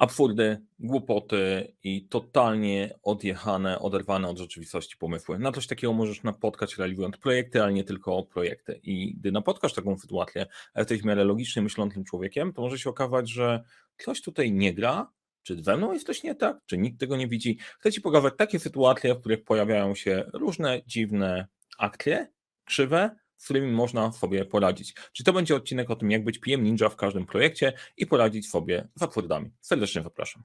absurdy, głupoty i totalnie odjechane, oderwane od rzeczywistości pomysły. Na coś takiego możesz napotkać realizując projekty, ale nie tylko projekty. I gdy napotkasz taką sytuację, jesteś w miarę logicznym, myślącym człowiekiem, to może się okazać, że ktoś tutaj nie gra, czy ze mną jest coś nie tak, czy nikt tego nie widzi. Chcę Ci pokazać takie sytuacje, w których pojawiają się różne dziwne akcje, krzywe, z którymi można sobie poradzić. Czy to będzie odcinek o tym, jak być PM Ninja w każdym projekcie i poradzić sobie z absurdami. Serdecznie zapraszam.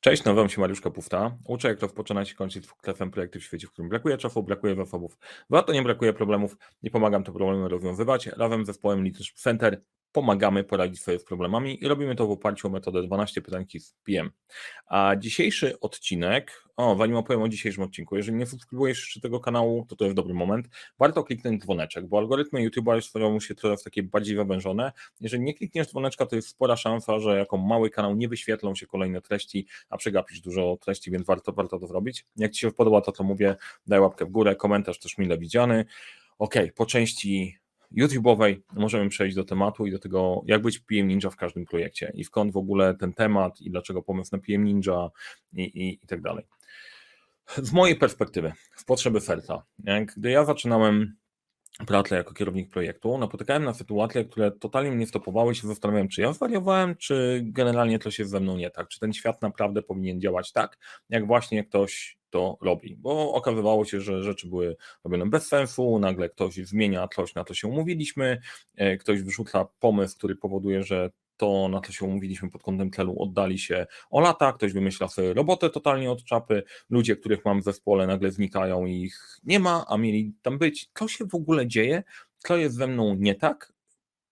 Cześć, nazywam się Mariusz Kapufta. Uczę, jak rozpoczynać i kończyć klefem projekty w świecie, w którym brakuje czasu, brakuje zasobów. Warto nie brakuje problemów, nie pomagam te problemy rozwiązywać. Razem z zespołem Leadership Center pomagamy poradzić sobie z problemami i robimy to w oparciu o metodę 12 pytań z PM. A dzisiejszy odcinek, o, zanim opowiem o dzisiejszym odcinku, jeżeli nie subskrybujesz jeszcze tego kanału, to to jest dobry moment. Warto kliknąć dzwoneczek, bo algorytmy YouTube'a stają się coraz takie bardziej zawężone. Jeżeli nie klikniesz dzwoneczka, to jest spora szansa, że jako mały kanał nie wyświetlą się kolejne treści, a przegapisz dużo treści, więc warto, warto to zrobić. Jak Ci się podoba to, co mówię, daj łapkę w górę, komentarz też mile widziany. Ok, po części YouTube'owej możemy przejść do tematu i do tego, jak być PM Ninja w każdym projekcie i skąd w ogóle ten temat i dlaczego pomysł na PM Ninja i, i, i tak dalej. Z mojej perspektywy, w potrzeby serca, gdy ja zaczynałem pracę jako kierownik projektu, napotykałem na sytuacje, które totalnie mnie stopowały się zastanawiałem, czy ja zwariowałem, czy generalnie coś jest ze mną nie tak, czy ten świat naprawdę powinien działać tak, jak właśnie ktoś to robi, bo okazywało się, że rzeczy były robione bez sensu, nagle ktoś zmienia coś, na to się umówiliśmy, e, ktoś wrzuca pomysł, który powoduje, że to, na co się umówiliśmy pod kątem celu, oddali się o lata, ktoś wymyśla sobie robotę totalnie od czapy, ludzie, których mam w zespole, nagle znikają i ich nie ma, a mieli tam być. Co się w ogóle dzieje? Co jest ze mną nie tak?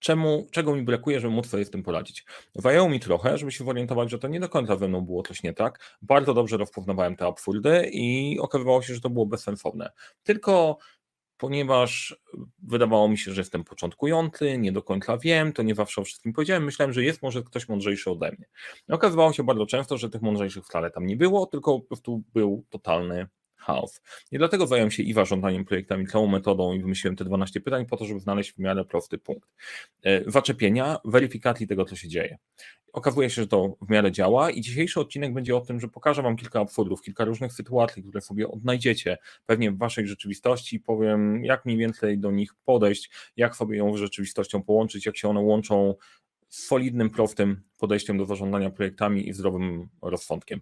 Czemu, czego mi brakuje, żeby móc sobie z tym poradzić? Zajęło mi trochę, żeby się zorientować, że to nie do końca ze mną było coś nie tak. Bardzo dobrze rozpoznawałem te absurdy i okazywało się, że to było bezsensowne. Tylko ponieważ wydawało mi się, że jestem początkujący, nie do końca wiem, to nie zawsze o wszystkim powiedziałem. Myślałem, że jest może ktoś mądrzejszy ode mnie. okazywało się bardzo często, że tych mądrzejszych wcale tam nie było, tylko po prostu był totalny chaos. I dlatego zająłem się i zarządzaniem projektami, całą metodą i wymyśliłem te 12 pytań po to, żeby znaleźć w miarę prosty punkt. E, zaczepienia, weryfikacji tego, co się dzieje. Okazuje się, że to w miarę działa i dzisiejszy odcinek będzie o tym, że pokażę Wam kilka absurdów, kilka różnych sytuacji, które sobie odnajdziecie pewnie w Waszej rzeczywistości i powiem, jak mniej więcej do nich podejść, jak sobie ją z rzeczywistością połączyć, jak się one łączą z solidnym, prostym podejściem do zarządzania projektami i zdrowym rozsądkiem.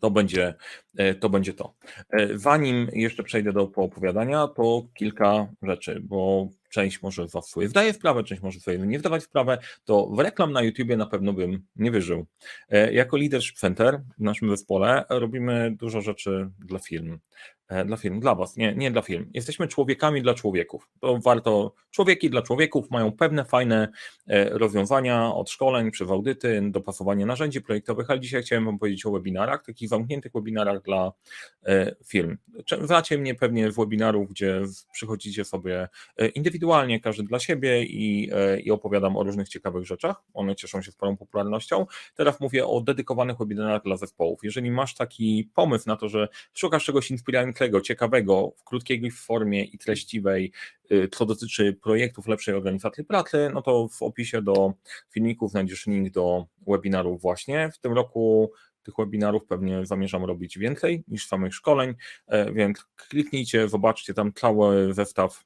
To będzie, e, to będzie to. E, zanim jeszcze przejdę do poopowiadania, to kilka rzeczy, bo część może Was sobie zdaje sprawę, część może sobie nie zdawać sprawę, to w reklam na YouTubie na pewno bym nie wyżył. E, jako Leadership Center w naszym zespole robimy dużo rzeczy dla firm. E, dla firm, dla Was, nie, nie dla firm. Jesteśmy człowiekami dla człowieków. To warto, człowieki dla człowieków mają pewne fajne e, rozwiązania od szkoleń, przez audyty, dopasowanie narzędzi projektowych, ale dzisiaj chciałem Wam powiedzieć o webinarach, takich zamkniętych webinarach dla e, firm. Znacie mnie pewnie z webinarów, gdzie przychodzicie sobie indywidualnie, każdy dla siebie i, i opowiadam o różnych ciekawych rzeczach. One cieszą się sporą popularnością. Teraz mówię o dedykowanych webinarach dla zespołów. Jeżeli masz taki pomysł na to, że szukasz czegoś inspirującego, pięknego, ciekawego, w krótkiej formie i treściwej, y, co dotyczy projektów lepszej organizacji pracy, no to w opisie do filmików znajdziesz link do webinarów właśnie. W tym roku tych webinarów pewnie zamierzam robić więcej niż samych szkoleń, e, więc kliknijcie, zobaczcie tam cały zestaw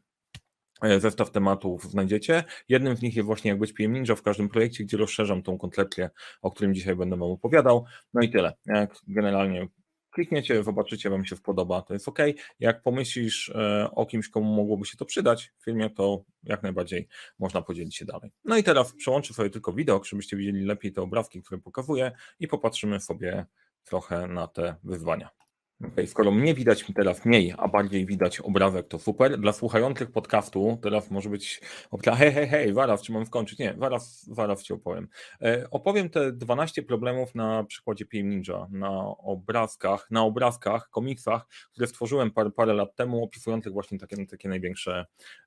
e, zestaw tematów znajdziecie. Jednym z nich jest właśnie jak być PM Ninja w każdym projekcie, gdzie rozszerzam tą koncepcję, o którym dzisiaj będę Wam opowiadał. No i tyle. Jak generalnie klikniecie, zobaczycie, wam się podoba, to jest ok. Jak pomyślisz e, o kimś, komu mogłoby się to przydać w filmie, to jak najbardziej można podzielić się dalej. No i teraz przełączę sobie tylko widok, żebyście widzieli lepiej te obrazki, które pokazuję i popatrzymy sobie trochę na te wyzwania. Okay, skoro mnie widać teraz mniej, a bardziej widać obrazek, to super. Dla słuchających podcastu teraz może być opcja, hej, hej, hej, zaraz, czy mam skończyć? Nie, zaraz, zaraz Ci opowiem. E, opowiem te 12 problemów na przykładzie PM Ninja, na obrazkach, na obrazkach, komiksach, które stworzyłem parę, parę lat temu, opisujących właśnie takie, takie największe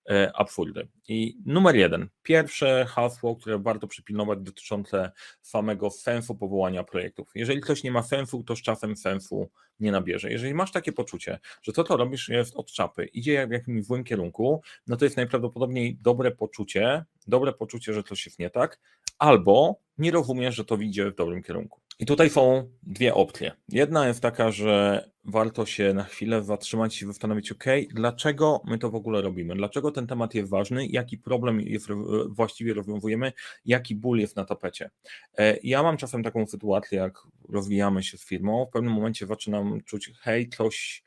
e, absurdy. I numer jeden, pierwsze hasło, które warto przypilnować dotyczące samego sensu powołania projektów. Jeżeli coś nie ma sensu, to z czasem sensu nie nabierze jeżeli masz takie poczucie, że to, co robisz jest od czapy, idzie w jakimś złym kierunku, no to jest najprawdopodobniej dobre poczucie, dobre poczucie, że coś jest nie tak, albo nie rozumiesz, że to idzie w dobrym kierunku. I tutaj są dwie opcje. Jedna jest taka, że warto się na chwilę zatrzymać i zastanowić, ok, dlaczego my to w ogóle robimy, dlaczego ten temat jest ważny, jaki problem jest, właściwie rozwiązujemy, jaki ból jest na tapecie. E, ja mam czasem taką sytuację, jak rozwijamy się z firmą, w pewnym momencie zaczynam czuć, hej, coś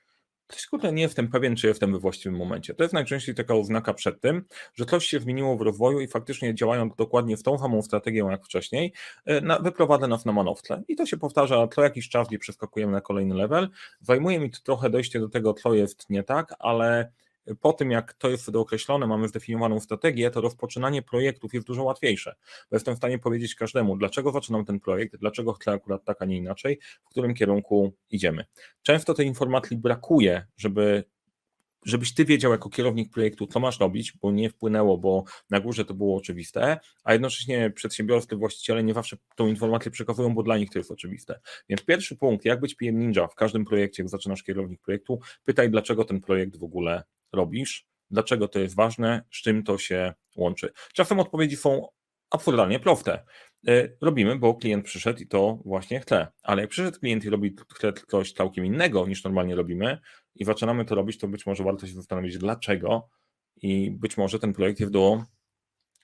Ktoś kurde nie jestem pewien, czy jestem we właściwym momencie. To jest najczęściej taka oznaka przed tym, że coś się zmieniło w rozwoju i faktycznie działając dokładnie w tą samą strategię jak wcześniej, e, na, wyprowadza nas na manowce. I to się powtarza co jakiś czas, gdzie przeskakujemy na kolejny level. Zajmuje mi to trochę dojście do tego, co jest nie tak, ale po tym, jak to jest wtedy określone, mamy zdefiniowaną strategię, to rozpoczynanie projektów jest dużo łatwiejsze. Bo jestem w stanie powiedzieć każdemu, dlaczego zaczynam ten projekt, dlaczego chcę akurat tak, a nie inaczej, w którym kierunku idziemy. Często tej informacji brakuje, żeby żebyś ty wiedział jako kierownik projektu, co masz robić, bo nie wpłynęło, bo na górze to było oczywiste, a jednocześnie przedsiębiorcy, właściciele nie zawsze tą informację przekazują, bo dla nich to jest oczywiste. Więc pierwszy punkt, jak być PM Ninja w każdym projekcie, jak zaczynasz kierownik projektu, pytaj, dlaczego ten projekt w ogóle robisz, dlaczego to jest ważne, z czym to się łączy. Czasem odpowiedzi są absurdalnie proste. E, robimy, bo klient przyszedł i to właśnie chce. Ale jak przyszedł klient i robi chce coś całkiem innego niż normalnie robimy i zaczynamy to robić, to być może warto się zastanowić, dlaczego i być może ten projekt jest do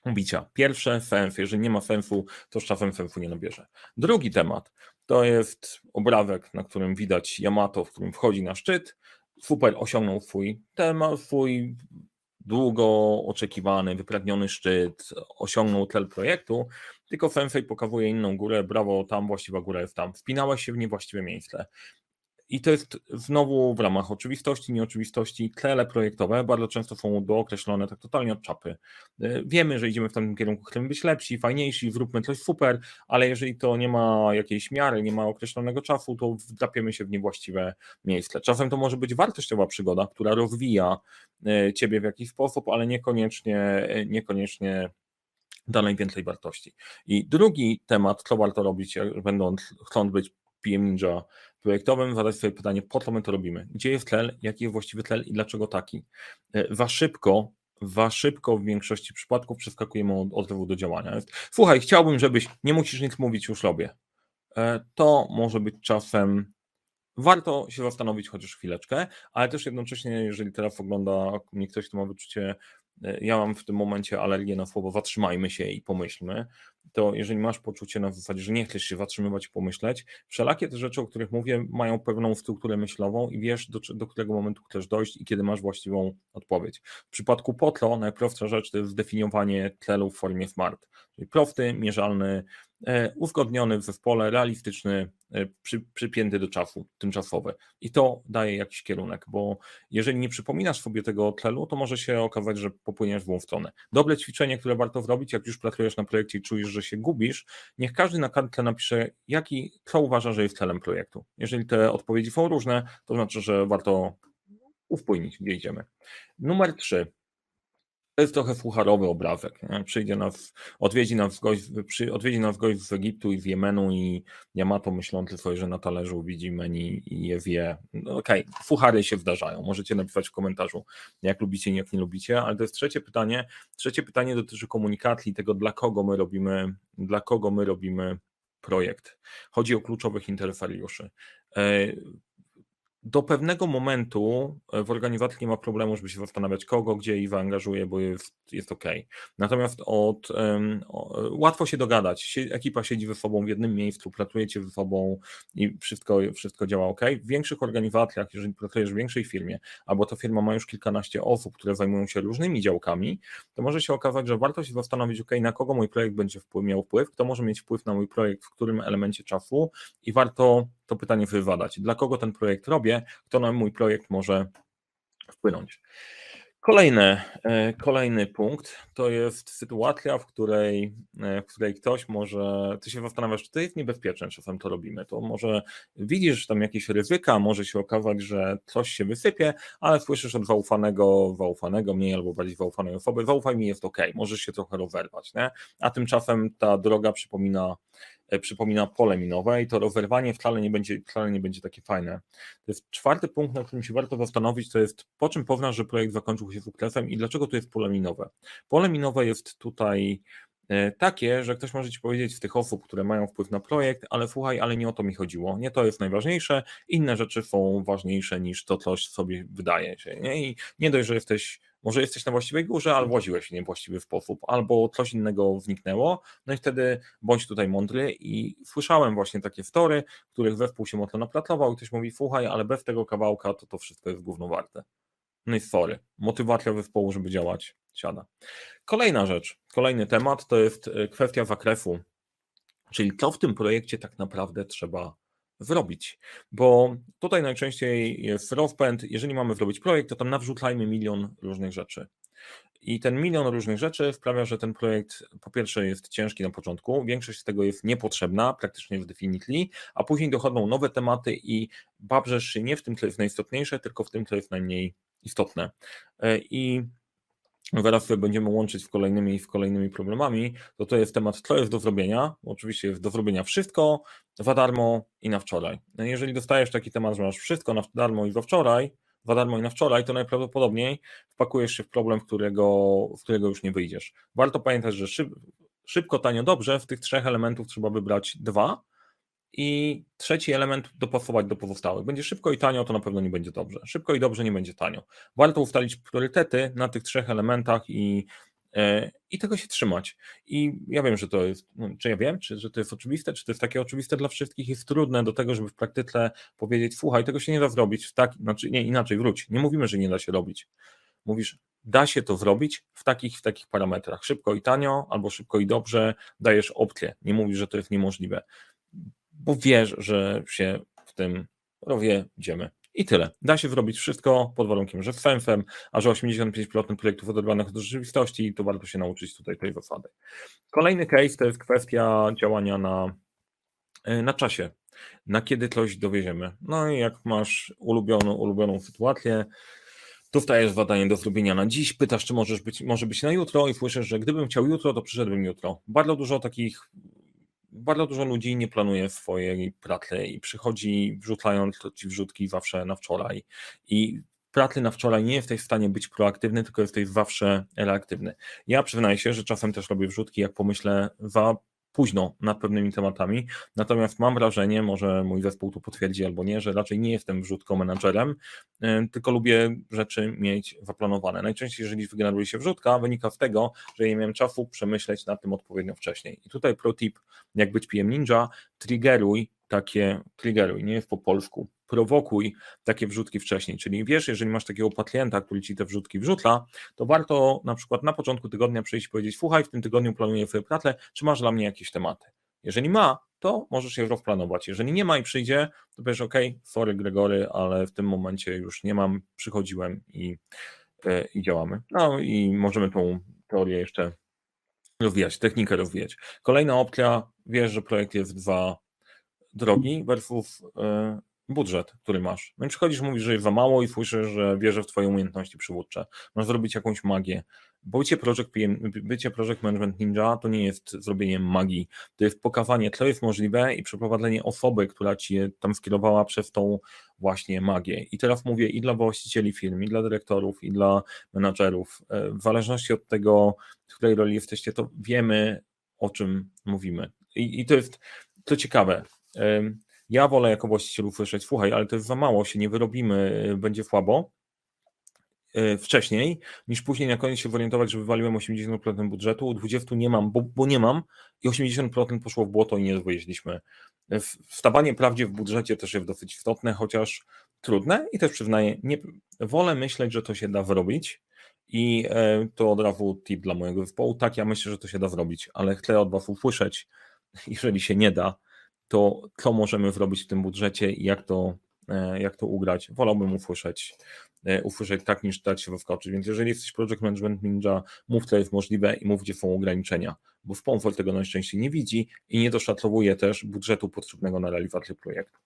ubicia. Pierwsze, sens. Jeżeli nie ma sensu, to z czasem sensu nie nabierze. Drugi temat to jest obrazek, na którym widać Yamato, w którym wchodzi na szczyt super osiągnął swój temat, swój długo oczekiwany, wypragniony szczyt, osiągnął cel projektu, tylko Fenfei pokazuje inną górę, brawo, tam właściwa góra jest tam. Wpinałeś się w niewłaściwe miejsce. I to jest znowu w ramach oczywistości, nieoczywistości. Cele projektowe bardzo często są dookreślone tak totalnie od czapy. E, wiemy, że idziemy w tym kierunku, chcemy być lepsi, fajniejsi, zróbmy coś super, ale jeżeli to nie ma jakiejś miary, nie ma określonego czasu, to wdrapiemy się w niewłaściwe miejsce. Czasem to może być wartościowa przygoda, która rozwija e, ciebie w jakiś sposób, ale niekoniecznie, e, niekoniecznie da najwięcej wartości. I drugi temat, co warto robić, będąc, chcąc być PM Ninja projektowym zadać sobie pytanie, po co my to robimy? Gdzie jest cel, jaki jest właściwy cel i dlaczego taki? E, za szybko, za szybko w większości przypadków przeskakujemy od odzewu do działania. Słuchaj, chciałbym, żebyś, nie musisz nic mówić, już robię. E, to może być czasem Warto się zastanowić chociaż chwileczkę, ale też jednocześnie, jeżeli teraz ogląda mnie ktoś, kto ma wyczucie ja mam w tym momencie alergię na słowo zatrzymajmy się i pomyślmy, to jeżeli masz poczucie na zasadzie, że nie chcesz się zatrzymywać i pomyśleć, wszelakie te rzeczy, o których mówię, mają pewną strukturę myślową i wiesz, do, do którego momentu chcesz dojść i kiedy masz właściwą odpowiedź. W przypadku POTLO najprostsza rzecz to jest zdefiniowanie celu w formie SMART, czyli prosty, mierzalny, E, uzgodniony w zespole, realistyczny, e, przy, przypięty do czasu, tymczasowy. I to daje jakiś kierunek, bo jeżeli nie przypominasz sobie tego celu, to może się okazać, że popłyniesz w złą stronę. Dobre ćwiczenie, które warto zrobić, jak już pracujesz na projekcie i czujesz, że się gubisz, niech każdy na kartce napisze, jaki, co uważa, że jest celem projektu. Jeżeli te odpowiedzi są różne, to znaczy, że warto uwpłynić, gdzie idziemy. Numer trzy to jest trochę fucharowy obrazek. Nie? Przyjdzie nas, odwiedzi nas, gość, przy, odwiedzi nas gość z Egiptu i z Jemenu i Yamato myślący sobie, że na talerzu widzi menu i je wie. No, Okej, okay, fuchary się zdarzają. Możecie napisać w komentarzu, jak lubicie i jak nie lubicie, ale to jest trzecie pytanie. Trzecie pytanie dotyczy komunikacji, tego dla kogo my robimy, dla kogo my robimy projekt. Chodzi o kluczowych interferiuszy. Do pewnego momentu e, w organizacji nie ma problemu, żeby się zastanawiać kogo, gdzie i zaangażuje, bo jest, jest ok. Natomiast od, um, łatwo się dogadać. Ekipa siedzi ze sobą w jednym miejscu, pracujecie ze sobą i wszystko, wszystko działa ok. W większych organizacjach, jeżeli pracujesz w większej firmie, albo ta firma ma już kilkanaście osób, które zajmują się różnymi działkami, to może się okazać, że warto się zastanowić, ok, na kogo mój projekt będzie miał wpływ, kto może mieć wpływ na mój projekt, w którym elemencie czasu i warto to pytanie wywalać. Dla kogo ten projekt robię, kto na mój projekt może wpłynąć. Kolejny, e, kolejny punkt to jest sytuacja, w której, e, w której ktoś może, ty się zastanawiasz, czy to jest niebezpieczne, czasem to robimy, to może widzisz tam jakieś ryzyka, może się okazać, że coś się wysypie, ale słyszysz od zaufanego, zaufanego, mniej albo bardziej zaufanej osoby, zaufaj mi, jest ok, możesz się trochę rozerwać, nie? a tymczasem ta droga przypomina przypomina pole minowe i to rozerwanie wcale nie będzie, wcale nie będzie takie fajne. To jest czwarty punkt, na którym się warto zastanowić, to jest po czym poznasz, że projekt zakończył się sukcesem i dlaczego to jest pole minowe. Pole minowe jest tutaj E, takie, że ktoś może ci powiedzieć z tych osób, które mają wpływ na projekt, ale słuchaj, ale nie o to mi chodziło. Nie to jest najważniejsze, inne rzeczy są ważniejsze niż to, co sobie wydaje się. Nie? I nie dość, że jesteś, może jesteś na właściwej górze, ale właziłeś się niewłaściwy sposób, albo coś innego wniknęło, no i wtedy bądź tutaj mądry. I słyszałem właśnie takie story, których zespół się mocno napracował i ktoś mówi, słuchaj, ale bez tego kawałka to to wszystko jest gówno warte. No i sorry, motywacja zespołu, żeby działać, siada. Kolejna rzecz, kolejny temat to jest e, kwestia zakresu, czyli co w tym projekcie tak naprawdę trzeba zrobić, bo tutaj najczęściej jest rozpęd, jeżeli mamy zrobić projekt, to tam nawrzucajmy milion różnych rzeczy. I ten milion różnych rzeczy sprawia, że ten projekt po pierwsze jest ciężki na początku, większość z tego jest niepotrzebna, praktycznie w definitely, a później dochodzą nowe tematy i babrzesz się nie w tym, co jest najistotniejsze, tylko w tym, co jest najmniej istotne. E, I Zaraz sobie będziemy łączyć w kolejnymi, w kolejnymi problemami, to to jest temat, co jest do zrobienia. Oczywiście jest do zrobienia wszystko za darmo i na wczoraj. No jeżeli dostajesz taki temat, że masz wszystko na darmo i za wczoraj, za darmo i na wczoraj, to najprawdopodobniej wpakujesz się w problem, którego, w którego już nie wyjdziesz. Warto pamiętać, że szyb, szybko, tanio, dobrze, w tych trzech elementów trzeba wybrać dwa, i trzeci element dopasować do pozostałych. Będzie szybko i tanio, to na pewno nie będzie dobrze. Szybko i dobrze nie będzie tanio. Warto ustalić priorytety na tych trzech elementach i, e, i tego się trzymać. I ja wiem, że to jest, no, czy ja wiem, czy że to jest oczywiste, czy to jest takie oczywiste dla wszystkich, jest trudne do tego, żeby w praktyce powiedzieć, słuchaj, tego się nie da zrobić tak, znaczy nie, inaczej, wróć. Nie mówimy, że nie da się robić. Mówisz, da się to zrobić w takich, w takich parametrach. Szybko i tanio, albo szybko i dobrze, dajesz opcję. Nie mówisz, że to jest niemożliwe bo wiesz, że się w tym rozjedziemy. I tyle. Da się zrobić wszystko pod warunkiem, że sensem, a że 85% projektów oderwanych od rzeczywistości, to warto się nauczyć tutaj tej zasady. Kolejny case to jest kwestia działania na, e, na czasie, na kiedy coś dowieziemy. No i jak masz ulubioną, ulubioną sytuację, dostajesz zadanie do zrobienia na dziś, pytasz, czy możesz być, może być na jutro i słyszysz, że gdybym chciał jutro, to przyszedłbym jutro. Bardzo dużo takich bardzo dużo ludzi nie planuje swojej pracy i przychodzi wrzucając ci wrzutki zawsze na wczoraj. I pracy na wczoraj nie jesteś w stanie być proaktywny, tylko jesteś zawsze reaktywny. Ja przyznaję się, że czasem też robię wrzutki, jak pomyślę za późno nad pewnymi tematami, natomiast mam wrażenie, może mój zespół tu potwierdzi albo nie, że raczej nie jestem wrzutko menadżerem, y, tylko lubię rzeczy mieć zaplanowane. Najczęściej, jeżeli wygeneruje się wrzutka, wynika z tego, że nie miałem czasu przemyśleć nad tym odpowiednio wcześniej. I tutaj pro tip, jak być PM Ninja, triggeruj takie, triggeruj, nie jest po polsku, prowokuj takie wrzutki wcześniej. Czyli wiesz, jeżeli masz takiego pacjenta, który ci te wrzutki wrzuca, to warto na przykład na początku tygodnia przyjść i powiedzieć: Słuchaj, w tym tygodniu planuję swoje pracę, czy masz dla mnie jakieś tematy? Jeżeli ma, to możesz je rozplanować. Jeżeli nie ma i przyjdzie, to powiesz: OK, sorry Gregory, ale w tym momencie już nie mam, przychodziłem i, e, i działamy. No i możemy tą teorię jeszcze rozwijać, technikę rozwijać. Kolejna opcja, wiesz, że projekt jest dwa drogi versus e, budżet, który masz. No i przychodzisz, mówisz, że jest za mało i słyszysz, że wierzę w twoje umiejętności przywódcze. Masz zrobić jakąś magię. Bycie project, bycie project management ninja to nie jest zrobienie magii. To jest pokazanie, co jest możliwe i przeprowadzenie osoby, która ci tam skierowała przez tą właśnie magię. I teraz mówię i dla właścicieli firm, i dla dyrektorów, i dla menadżerów. E, w zależności od tego, w której roli jesteście, to wiemy, o czym mówimy. I, i to jest to ciekawe. Ja wolę jako właściciel usłyszeć, słuchaj, ale to jest za mało, się nie wyrobimy, y, będzie słabo y, wcześniej, niż później na koniec się zorientować, że wywaliłem 80% budżetu, 20 nie mam, bo, bo nie mam i 80% poszło w błoto i nie wyjeździliśmy. Wstawanie prawdzie w budżecie też jest dosyć istotne, chociaż trudne i też przyznaję, nie, wolę myśleć, że to się da zrobić i e, to od razu tip dla mojego zespołu, tak, ja myślę, że to się da zrobić, ale chcę od Was usłyszeć, jeżeli się nie da, to co możemy zrobić w tym budżecie i jak to, e, jak to ugrać. Wolałbym usłyszeć usłyszeć tak, niż dać się wskoczyć. Więc jeżeli jesteś Project Management Ninja, mów co jest możliwe i mów, gdzie są ograniczenia, bo sponsor tego najczęściej nie widzi i nie doszacowuje też budżetu potrzebnego na realizację projektu.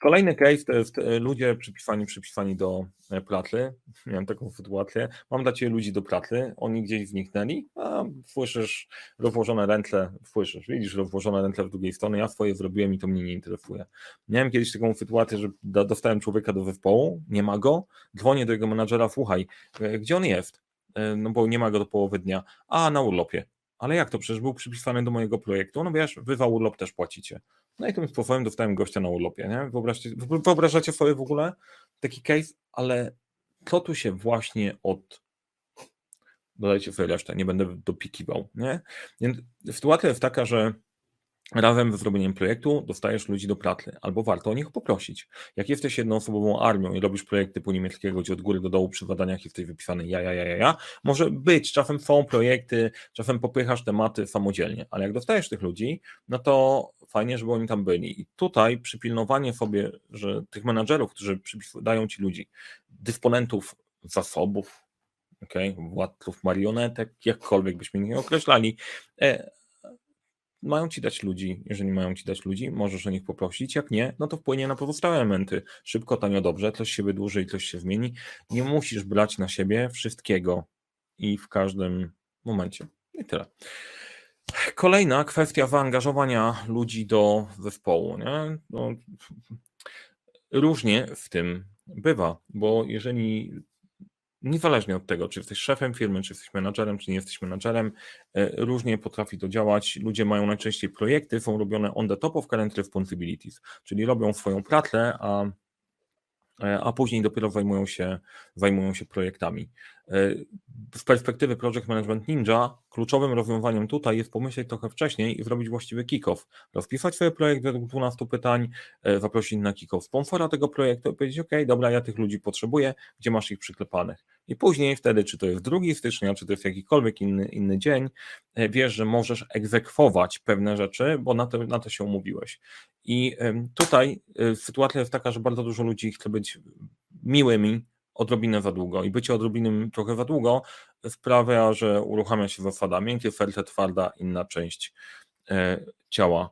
Kolejny case to jest e, ludzie przypisani, przypisani do e, pratly. Miałem taką sytuację. Mam dla Ciebie ludzi do pratly, oni gdzieś zniknęli, a słyszysz rozłożone ręce, słyszysz, widzisz rozłożone ręce w drugiej stronie, ja swoje zrobiłem i to mnie nie interesuje. Miałem kiedyś taką sytuację, że dostałem człowieka do zespołu, nie ma go, dzwonię do jego menadżera, słuchaj, e, gdzie on jest? No bo nie ma go do połowy dnia, a na urlopie. Ale jak to? Przecież był przypisany do mojego projektu. No wiesz, wy za urlop też płacicie. No i tym sposobem dostałem gościa na urlopie. Nie? Wyobraźcie, wyobrażacie sobie w ogóle taki case, ale co tu się właśnie od dodajcie sobie resztę, nie będę dopikiwał, nie? Więc sytuacja jest taka, że razem ze zrobieniem projektu dostajesz ludzi do pracy, albo warto o nich poprosić. Jak jesteś jednoosobową armią i robisz projekt typu niemieckiego, gdzie od góry do dołu przy zadaniach jesteś wypisany ja, ja, ja, ja, ja, może być, czasem są projekty, czasem popychasz tematy samodzielnie, ale jak dostajesz tych ludzi, no to fajnie, żeby oni tam byli. I tutaj przypilnowanie sobie, że tych menadżerów, którzy dają ci ludzi, dysponentów zasobów, okay, władców marionetek, jakkolwiek byśmy nie określali, e, mają ci dać ludzi. Jeżeli mają ci dać ludzi, możesz o nich poprosić. Jak nie, no to wpłynie na pozostałe elementy. Szybko, tanio, dobrze, coś się wydłuży i coś się zmieni. Nie musisz brać na siebie wszystkiego i w każdym momencie. I tyle. Kolejna kwestia zaangażowania ludzi do zespołu. Nie? No, różnie w tym bywa, bo jeżeli niezależnie od tego, czy jesteś szefem firmy, czy jesteś menadżerem, czy nie jesteś menadżerem, e, różnie potrafi to działać. Ludzie mają najczęściej projekty, są robione on the top of current responsibilities, czyli robią swoją pracę, a E, a później dopiero zajmują się, zajmują się projektami. E, z perspektywy Project Management Ninja kluczowym rozwiązaniem tutaj jest pomyśleć trochę wcześniej i zrobić właściwy kick-off. Rozpisać sobie projekt według 12 pytań, e, zaprosić na kick-off sponsora tego projektu i powiedzieć, ok, dobra, ja tych ludzi potrzebuję, gdzie masz ich przyklepanych. I później wtedy, czy to jest 2 stycznia, czy to jest jakikolwiek inny, inny dzień, wiesz, że możesz egzekwować pewne rzeczy, bo na to, na to się umówiłeś. I tutaj sytuacja jest taka, że bardzo dużo ludzi chce być miłymi odrobinę za długo i bycie odrobinym trochę za długo sprawia, że uruchamia się zasada miękkie, serce, twarda, inna część e, ciała.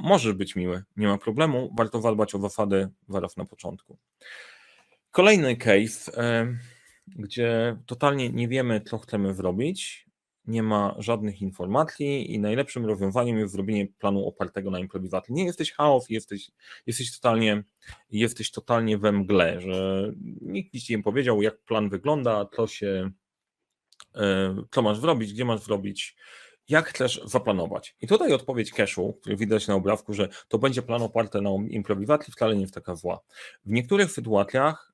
Możesz być miły, nie ma problemu, warto zadbać o zasady zaraz na początku. Kolejny case, gdzie totalnie nie wiemy, co chcemy zrobić, nie ma żadnych informacji i najlepszym rozwiązaniem jest zrobienie planu opartego na improwizacji. Nie jesteś chaos, jesteś, jesteś, totalnie, jesteś totalnie we mgle, że nikt ci nie powiedział, jak plan wygląda, co się, e, co masz zrobić, gdzie masz zrobić, jak chcesz zaplanować. I tutaj odpowiedź Cashu, który widać na obrazku, że to będzie plan oparty na improwizacji, wcale nie jest taka zła. W niektórych sytuacjach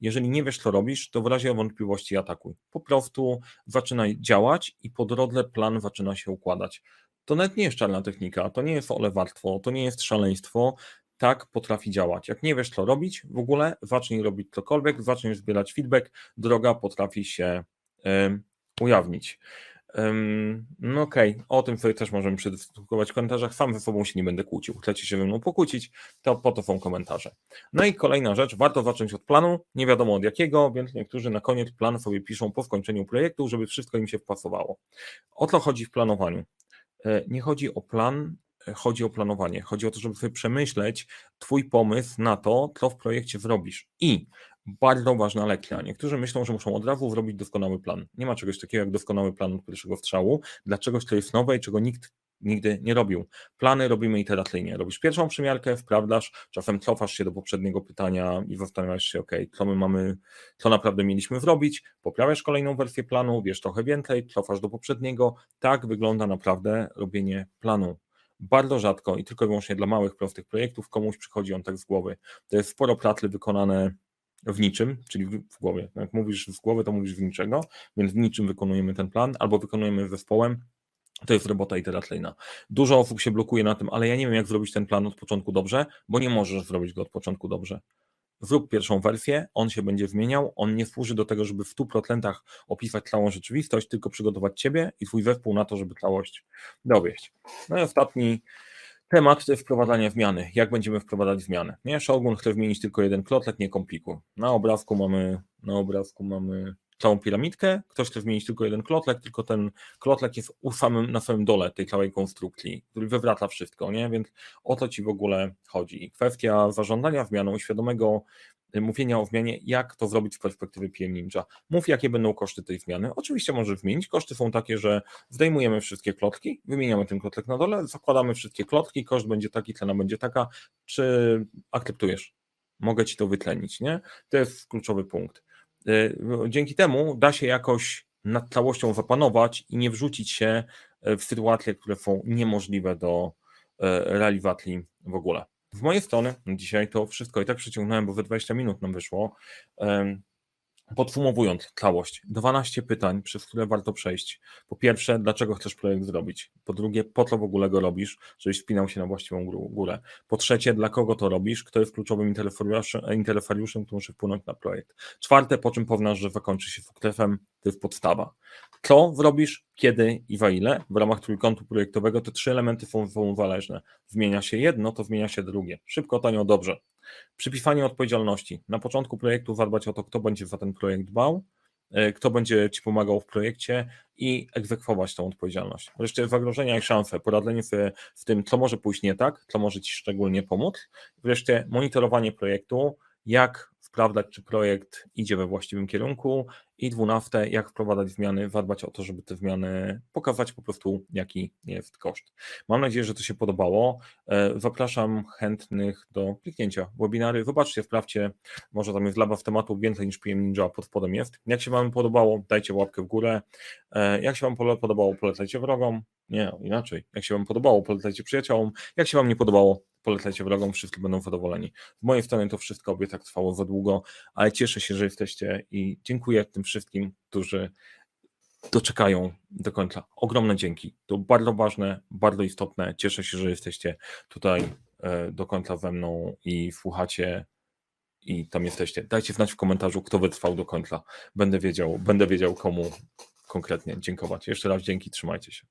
jeżeli nie wiesz, co robisz, to w razie wątpliwości atakuj. Po prostu zaczynaj działać i po drodze plan zaczyna się układać. To nawet nie jest czarna technika, to nie jest olewarstwo, to nie jest szaleństwo. Tak potrafi działać. Jak nie wiesz, co robić, w ogóle zacznij robić cokolwiek, zacznij zbierać feedback, droga potrafi się y, ujawnić. No okej, okay. o tym sobie też możemy przedyskutować w komentarzach. Sam ze sobą się nie będę kłócił. Chcecie się ze mną pokłócić, to po to są komentarze. No i kolejna rzecz, warto zacząć od planu, nie wiadomo od jakiego, więc niektórzy na koniec plan sobie piszą po skończeniu projektu, żeby wszystko im się wpasowało. O co chodzi w planowaniu? E, nie chodzi o plan, e, chodzi o planowanie. Chodzi o to, żeby sobie przemyśleć Twój pomysł na to, co w projekcie zrobisz. I bardzo ważna lekcja. Niektórzy myślą, że muszą od razu zrobić doskonały plan. Nie ma czegoś takiego jak doskonały plan od pierwszego strzału. Dla czegoś, co jest nowe i czego nikt nigdy nie robił. Plany robimy iteracyjnie. Robisz pierwszą przymiarkę, wprawdasz, czasem cofasz się do poprzedniego pytania i zastanawiasz się, ok, co my mamy, co naprawdę mieliśmy zrobić, poprawiasz kolejną wersję planu, wiesz trochę więcej, cofasz do poprzedniego. Tak wygląda naprawdę robienie planu. Bardzo rzadko i tylko i wyłącznie dla małych, prostych projektów komuś przychodzi on tak z głowy. To jest sporo pracy wykonane w niczym, czyli w głowie. Jak mówisz z głowy, to mówisz w niczego, więc w niczym wykonujemy ten plan, albo wykonujemy zespołem. To jest robota iteracyjna. Dużo osób się blokuje na tym, ale ja nie wiem, jak zrobić ten plan od początku dobrze, bo nie możesz zrobić go od początku dobrze. Zrób pierwszą wersję, on się będzie zmieniał, on nie służy do tego, żeby w 100% opisać całą rzeczywistość, tylko przygotować Ciebie i Twój zespół na to, żeby całość dowieść. No i ostatni Temat wprowadzania zmiany. Jak będziemy wprowadzać zmiany? Nie, Shogun chce zmienić tylko jeden klotlek, nie komplikuj. Na obrazku mamy, na obrazku mamy całą piramidkę, ktoś chce zmienić tylko jeden klotlek, tylko ten klotlek jest u samym, na samym dole tej całej konstrukcji, który wywraca wszystko, nie? Więc o to ci w ogóle chodzi. Kwestia zażądania zmianą, świadomego mówienia o zmianie, jak to zrobić z perspektywy PM Ninja. Mów, jakie będą koszty tej zmiany. Oczywiście możesz zmienić. Koszty są takie, że zdejmujemy wszystkie klotki, wymieniamy ten klotlek na dole, zakładamy wszystkie klotki, koszt będzie taki, cena będzie taka. Czy akceptujesz? Mogę ci to wytlenić, nie? To jest kluczowy punkt. Y, dzięki temu da się jakoś nad całością zapanować i nie wrzucić się y, w sytuacje, które są niemożliwe do y, realizacji w ogóle. Z mojej strony dzisiaj to wszystko i tak przeciągnąłem, bo we 20 minut nam wyszło. Podsumowując całość, 12 pytań, przez które warto przejść. Po pierwsze, dlaczego chcesz projekt zrobić? Po drugie, po co w ogóle go robisz, żebyś spinał się na właściwą górę? Po trzecie, dla kogo to robisz? Kto jest kluczowym interesariuszem, który musi wpłynąć na projekt? Czwarte, po czym poznasz, że zakończy się sukcesem, to jest podstawa. Co zrobisz, kiedy i za ile? W ramach trójkątu projektowego te trzy elementy są, są zależne. Zmienia się jedno, to zmienia się drugie. Szybko, tanio, dobrze. Przypisanie odpowiedzialności. Na początku projektu zadbać o to, kto będzie za ten projekt dbał, e, kto będzie Ci pomagał w projekcie i egzekwować tą odpowiedzialność. Wreszcie zagrożenia i szanse, poradzenie sobie w tym, co może pójść nie tak, co może Ci szczególnie pomóc. Wreszcie monitorowanie projektu, jak sprawdzać, czy projekt idzie we właściwym kierunku. I dwunaste, jak wprowadzać zmiany, zadbać o to, żeby te zmiany pokazać po prostu, jaki jest koszt. Mam nadzieję, że to się podobało. E, zapraszam chętnych do kliknięcia webinary. Zobaczcie, sprawdźcie, może tam jest dla w tematu więcej niż PM Ninja pod spodem jest. Jak się Wam podobało, dajcie łapkę w górę. E, jak się Wam podobało, polecajcie wrogom. Nie, inaczej. Jak się Wam podobało, polecajcie przyjaciołom. Jak się Wam nie podobało, polecajcie wrogom, wszyscy będą zadowoleni. Z mojej strony to wszystko, obie tak trwało za długo, ale cieszę się, że jesteście i dziękuję tym wszystkim, którzy doczekają do końca. Ogromne dzięki. To bardzo ważne, bardzo istotne. Cieszę się, że jesteście tutaj e, do końca ze mną i słuchacie i tam jesteście. Dajcie znać w komentarzu, kto wytrwał do końca. Będę wiedział, będę wiedział komu konkretnie dziękować. Jeszcze raz dzięki, trzymajcie się.